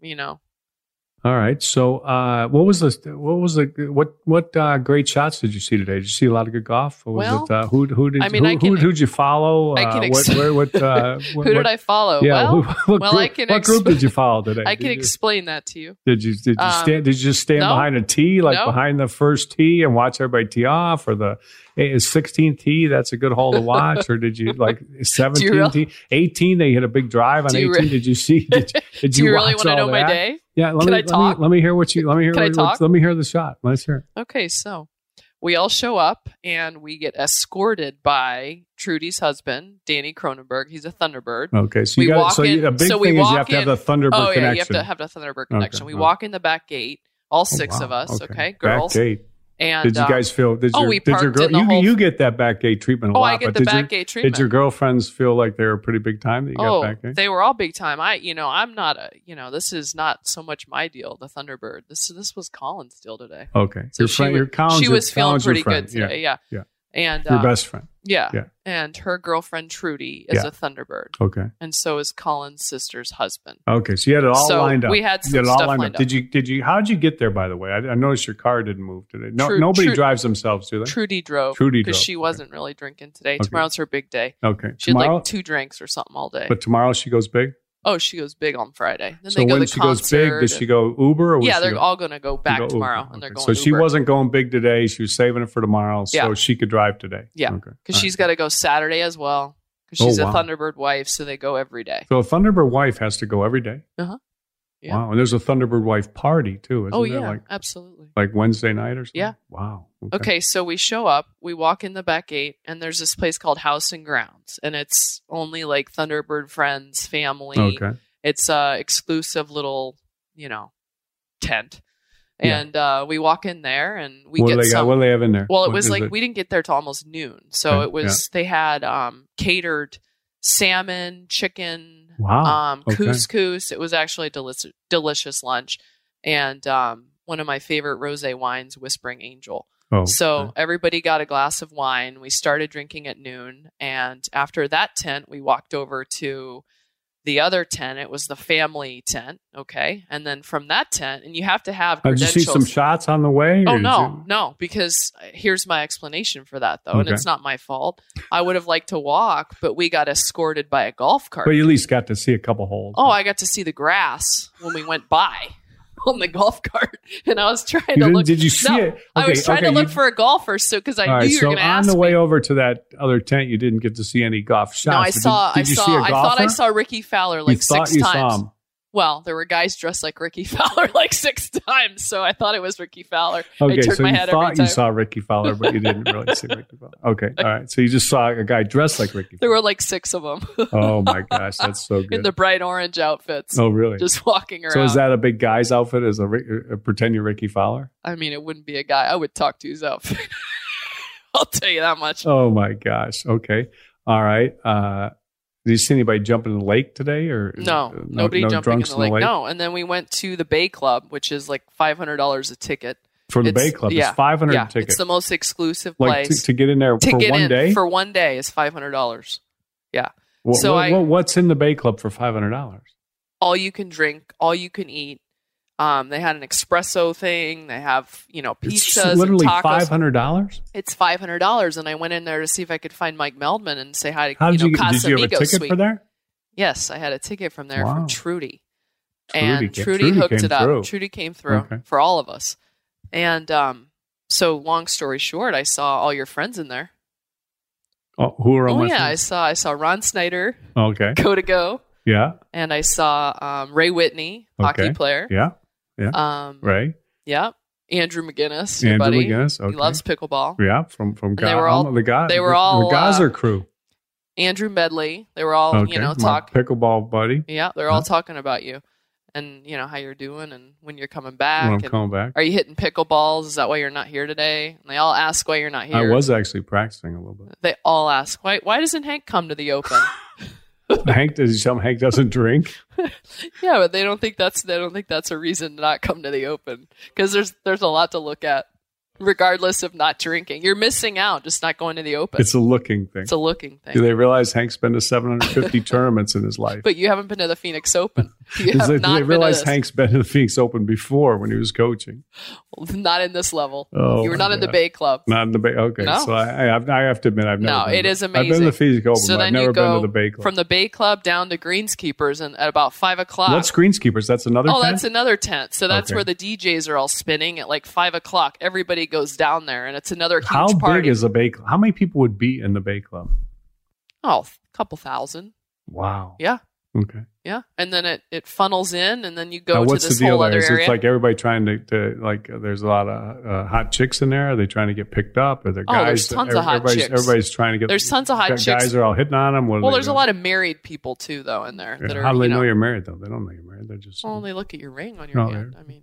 You know, all right. So, uh, what was the what was the what what uh, great shots did you see today? Did you see a lot of good golf? Or was well, it uh, who who did I mean, who, I can, who did you follow? I can uh, ex- what, where, what, uh, who did I follow? Yeah, well, who, what well, group, I can. what group did you follow today? I can explain that to you. You, did you did you Um, stand? Did you just stand no. behind a tee, like No. behind the first tee, and watch everybody tee off, or the is 16 tee? That's a good hole to watch. or did you like 17 tee, 18? They hit a big drive on 18. re- did you see? Did, did Do you really want to know my day? Yeah, let Can me I let talk? me let me hear what you let me hear. Can I what, talk? Let me hear the shot. Let's hear. it. Okay, so we all show up and we get escorted by Trudy's husband, Danny Cronenberg. He's a Thunderbird. Okay, so we you got walk so in. a big so we thing is you have to have in- the Thunderbird oh, connection. yeah, you have to have the Thunderbird connection. we all walk in the back gate, all oh, six wow, of us. okay. Okay, Back girls. gate. And did you guys um, feel? Did oh, your, we did your girl? You, whole- you get that back gate treatment a Oh, lot. I get but the did back your, gate Did your girlfriends feel like they were pretty big time that you oh, got back gate? they were all big time. I, you know, I'm not a, you know, this is not so much my deal. The Thunderbird. This this was Colin's deal today. Okay, So your she friend, your Collins, she was feeling Collins, pretty good today. Yeah, yeah. And Your uh, best friend. Yeah, Yeah. And her girlfriend Trudy is Yeah. a Thunderbird. Okay. And so is Colin's sister's husband. Okay, so you had it all So lined up. we had some all stuff lined lined up. Did you? Did you? How did you get there? By the way, I, I noticed your car didn't move today. No, Tru- nobody Tru- drives themselves, do they? Trudy drove. Trudy because she wasn't really drinking today. Okay. Tomorrow's her big day. Okay. She had like two drinks or something all day. But tomorrow she goes big. Oh, she goes big on Friday. Then so they go when she goes big, does she go Uber Yeah, they're go- all going to go back go tomorrow, and they're Okay. going. So she Uber. wasn't going big today. She was saving it for tomorrow, so Yeah. she could drive today. Yeah, because All she's got to go Saturday as well. Because Oh, she's wow. a Thunderbird wife, so they go every day. So a Thunderbird wife has to go every day. Uh huh. Yeah. Wow, and there's a Thunderbird wife party too. Isn't Oh yeah, like absolutely. like Wednesday night or something. Yeah. Wow. Okay. so we show up, we walk in the back gate, and there's this place called House and Grounds, and it's only like Thunderbird friends, family. Okay. It's a exclusive little, you know, tent, Yeah. and uh, we walk in there, and we what get they some. got? What do they have in there? Well, it What was like we didn't get there till almost noon, so Okay, it was they had um, catered salmon, chicken, Wow, um, okay. couscous. It was actually a delicious, delicious lunch, and um, one of my favorite rosé wines, Whispering Angel. Oh, so okay. everybody got a glass of wine. We started drinking at noon, and after that tent, we walked over to the other tent. It was the family tent, okay, and then from that tent, and you have to have Uh, Did you see some shots on the way? Oh no, you- no, because uh, here's my explanation for that though, and it's not my fault. I would have liked to walk, but we got escorted by a golf cart. But you at least got to see a couple holes. Oh, I got to see the grass when we went by on the golf cart, and I was trying to look. did you see No, it? I was Okay, trying to look you- for a golfer, so because I knew right, you were so going to ask. on the me. way over to that other tent, you didn't get to see any golf shots. no, I but did- saw. Did, I saw. I thought I saw Rickie Fowler like six saw times. Well, there were guys dressed like Rickie Fowler like six times, so I thought it was Rickie Fowler. Okay, I turned so you thought you saw Rickie Fowler, but you didn't really see Rickie Fowler. Okay, all right. So you just saw a guy dressed like Rickie. There were like six of them. Oh my gosh, that's so good. in the bright orange outfits. Oh, really? Just walking around. So is that a big guy's outfit? As a, Rick- uh, pretend you're Rickie Fowler? I mean, it wouldn't be a guy. I would talk to his outfit. I'll tell you that much. Oh my gosh. Okay. All right. Uh, did you see anybody jump in the lake today, or No, uh, nobody no jumping in drunks the lake. No, and then we went to the Bay Club, which is like five hundred dollars a ticket For the It's- Bay Club, yeah, it's five hundred yeah, tickets. It's the most exclusive like to, place to get in there to for get one in day. for one day is five hundred dollars. Yeah. What- so what- I what- what's in the Bay Club for five hundred dollars? all you can drink, all you can eat. Um, they had an espresso thing. They have you know It's pizzas, literally and tacos. five hundred dollars. It's five hundred dollars, and I went in there to see if I could find Mike Meldman and say hi to How did you you know get? Did you have a ticket Suite. for there? Yes, I had a ticket from there Wow. from Trudy. Trudy and came- Trudy, Trudy hooked it up. through. Trudy came through Okay. for all of us. And um, so, long story short, I saw all your friends in there. Oh, who are oh yeah, I saw I saw Ron Snyder, Okay. go to go, Yeah. and I saw um, Ray Whitney, hockey Okay. player. Yeah. Yeah. Um, Ray. Yeah. Andrew McGinnis, your Andrew buddy. McGinnis, He loves pickleball. Yeah. From from And they were all- the guy. they were all, the Gazer uh, crew. Andrew Medley. They were all okay. you know my talk. pickleball buddy. Yeah, they're all Huh? talking about you, and you know how you're doing, and when you're coming back. When I'm and coming back. Are you hitting pickleballs? Is that why you're not here today? And they all ask why you're not here. I was actually practicing a little bit. They all ask why. Why doesn't Hank come to the Open? Hank does tell him Hank doesn't drink. yeah, but they don't think that's they don't think that's a reason to not come to the Open because there's there's a lot to look at, regardless of not drinking. You're missing out just not going to the Open. It's a looking thing. It's a looking thing. Do they realize Hank's been to 750 tournaments in his life? But you haven't been to the Phoenix Open. You have they, do not they realize. Hank's been to the Phoenix Open before when he was coaching? not in this level. Oh, you were not my in the Bay Club. Not in the Bay. Okay, No. so I, I, have, I have to admit I've never. No, been it to- is I've amazing. been to the Phoenix Open, so but then I've never you go been to the Bay Club. from the Bay Club down to Greenskeepers, and at about five o'clock. What's Greenskeepers? That's another. Tent. Oh, tent? that's another tent. So that's Okay. where the DJs are all spinning at like five o'clock. Everybody goes down there, and it's another huge How party. big is the Bay Club? How many people would be in the Bay Club? oh, a couple thousand. Wow. Yeah, Okay. yeah. And then it, it funnels in, and then you go now, to what's this the deal whole there? other Is area. it like everybody trying to, to like? There's a lot of uh, hot chicks in there. Are they trying to get picked up? Are there guys? Oh, there's tons of hot everybody's, chicks. Everybody's trying to get. There's tons of hot guys chicks. are all hitting on them. Well, there's a lot of married people too, though, in there that are. How do they you know, know, you're married though? They don't know you're married. They're just Well, they look at your ring on your Oh, hand. I mean,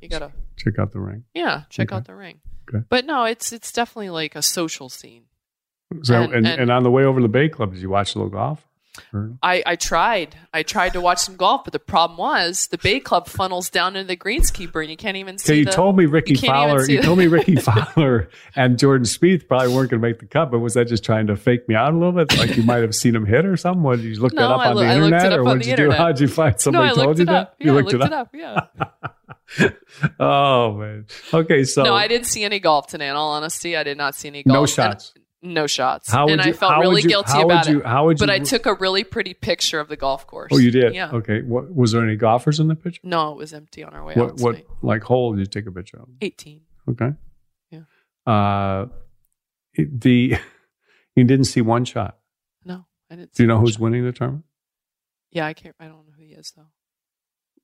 you gotta, check out the ring. yeah, check Okay. out the ring. Okay. But no, it's it's definitely like a social scene. So, And- and, and- and, on the way over to the Bay Club, did you watch a little golf? Or- I, I tried. I tried to watch some golf, but the problem was the Bay Club funnels down into the greenskeeper, and you can't even see. So you the- told me Rickie you Fowler. You the- told me Rickie Fowler and Jordan Spieth probably weren't going to make the cut, but was that just trying to fake me out a little bit? Like you might have seen him hit or something? What, did you look that up I on the it internet, or on what the did you do? internet. How'd you find no, somebody I told you it that? up. you Yeah, I looked, looked it up. Yeah. oh man. Okay, so no, I didn't see any golf today. In all honesty, I did not see any golf. No shots. No shots. How would and I felt how would really you- guilty about you- it. but I took a really pretty picture of the golf course. Oh, you did. Yeah. Okay. What was there any golfers in the picture? No, it was empty on our way What out. what tonight. like hole did you take a picture of? 18. Okay. Yeah. Uh, the you didn't see one shot. No, I didn't. Do you know who's shot. winning the tournament? Yeah, I can't. I don't know who he is though.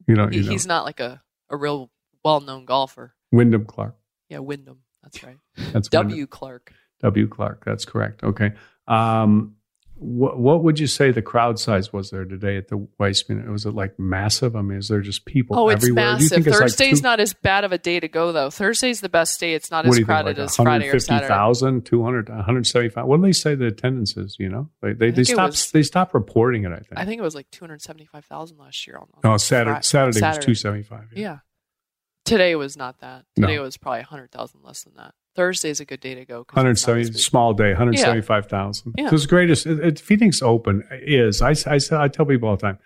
You don't. He, You know. he's not like a a real well known golfer. Wyndham Clark. Yeah, Wyndham. That's right. That's W. Wyndham. Clark. W. Clark. That's correct. Okay. Um, what what would you say the crowd size was there today at the Weissman? Was it like massive? I mean, is there just people Oh, it's everywhere? Massive. it's like Thursday's two- not as bad of a day to go though. Thursday's the best day. It's not as you think, crowded like as Friday or Saturday. 150,000, 200, 175? What do they say the attendance is? You know, they they, they stopped was- they stopped reporting it. I think. I think it was like two hundred seventy five thousand last year on. on No, Saturday Fri- Saturday, was two seventy five. Yeah. Today was not that. No. Today was probably hundred thousand less than that. Thursday's a good day to go. Hundred it's not seventy as big. small day, hundred seventy five thousand. Yeah. So it's greatest. It, it, Phoenix Open is. I, I I tell people all the time.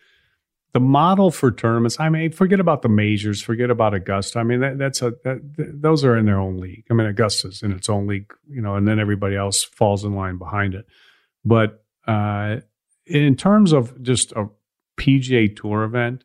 The model for tournaments. I mean, forget about the majors. Forget about Augusta. I mean, that, that's a that, th- those are in their own league. I mean, Augusta's in its own league, you know, and then everybody else falls in line behind it. But uh, in terms of just a PGA Tour event,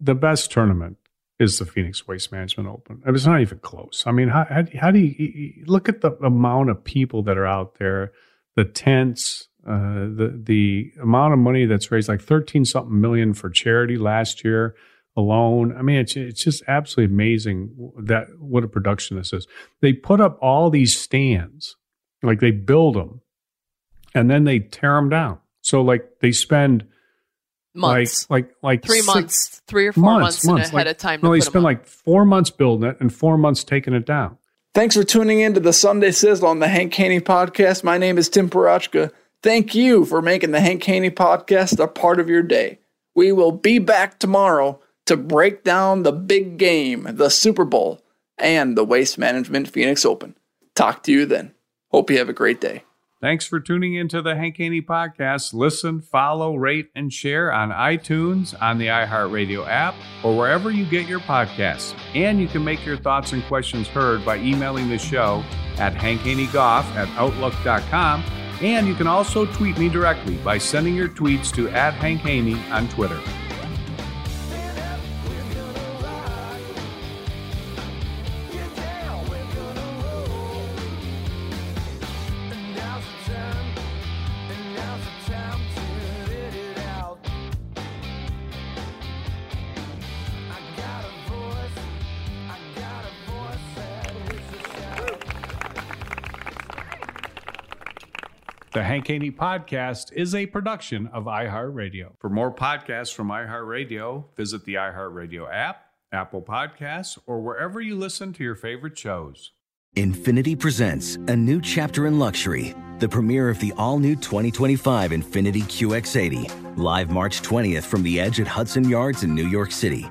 the best tournament is the Phoenix Waste Management Open. It's not even close. I mean, how, how, how do you, you look at the amount of people that are out there, the tents, uh, the the amount of money that's raised, like thirteen something million for charity last year alone. I mean, it's it's just absolutely amazing that what a production this is. They put up all these stands, like they build them, and then they tear them down. So like they spend Months. like like like Three months, three or four months, and ahead like- of time. No, to they put 'em spend up. like four months building it and four months taking it down. Thanks for tuning in to the Sunday Sizzle on the Hank Haney Podcast. My name is Tim Parochka. Thank you for making the Hank Haney Podcast a part of your day. We will be back tomorrow to break down the big game, the Super Bowl, and the Waste Management Phoenix Open. Talk to you then. Hope you have a great day. Thanks for tuning into the Hank Haney Podcast. Listen, follow, rate, and share on iTunes, on the iHeartRadio app, or wherever you get your podcasts. And you can make your thoughts and questions heard by emailing the show at hankhaneygolf at outlook.com. And you can also tweet me directly by sending your tweets to at Hank Haney on Twitter. The Hank Haney Podcast is a production of iHeartRadio. For more podcasts from iHeartRadio, visit the iHeartRadio app, Apple Podcasts, or wherever you listen to your favorite shows. Infiniti presents a new chapter in luxury, the premiere of the all new 2025 Infiniti QX80, live March 20th from the edge at Hudson Yards in New York City,